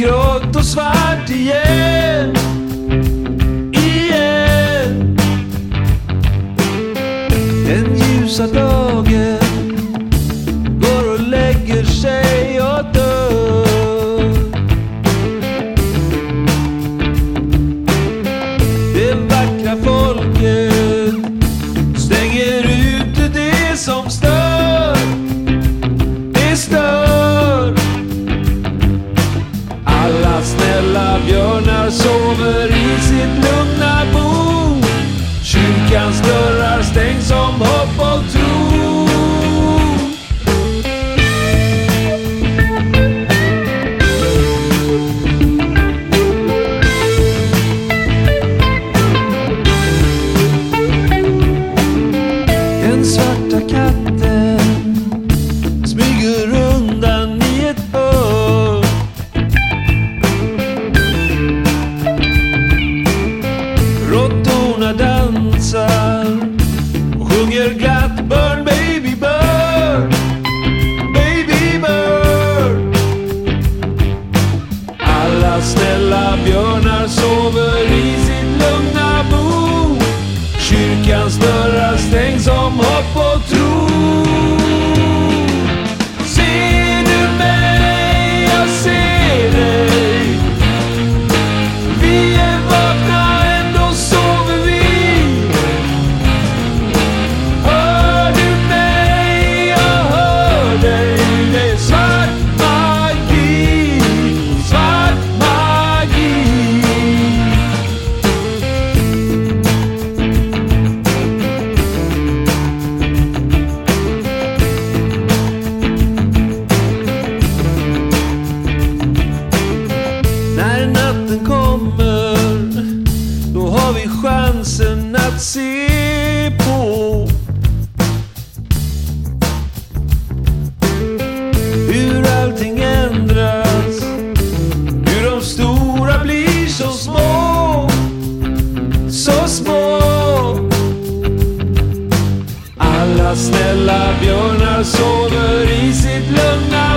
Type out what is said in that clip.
grått och svart igen. Igen. Den ljusa dagen går och lägger sig och dör. Det vackra folket stänger ute det som stör. Det stör. Sover i sitt lugna bo. Kyrkans dörrar stängs som hopp och tro. Den svarta katten att se på. Hur allting ändras Hur de stora blir så små. Så små. Alla snälla björnar sover i sitt lugna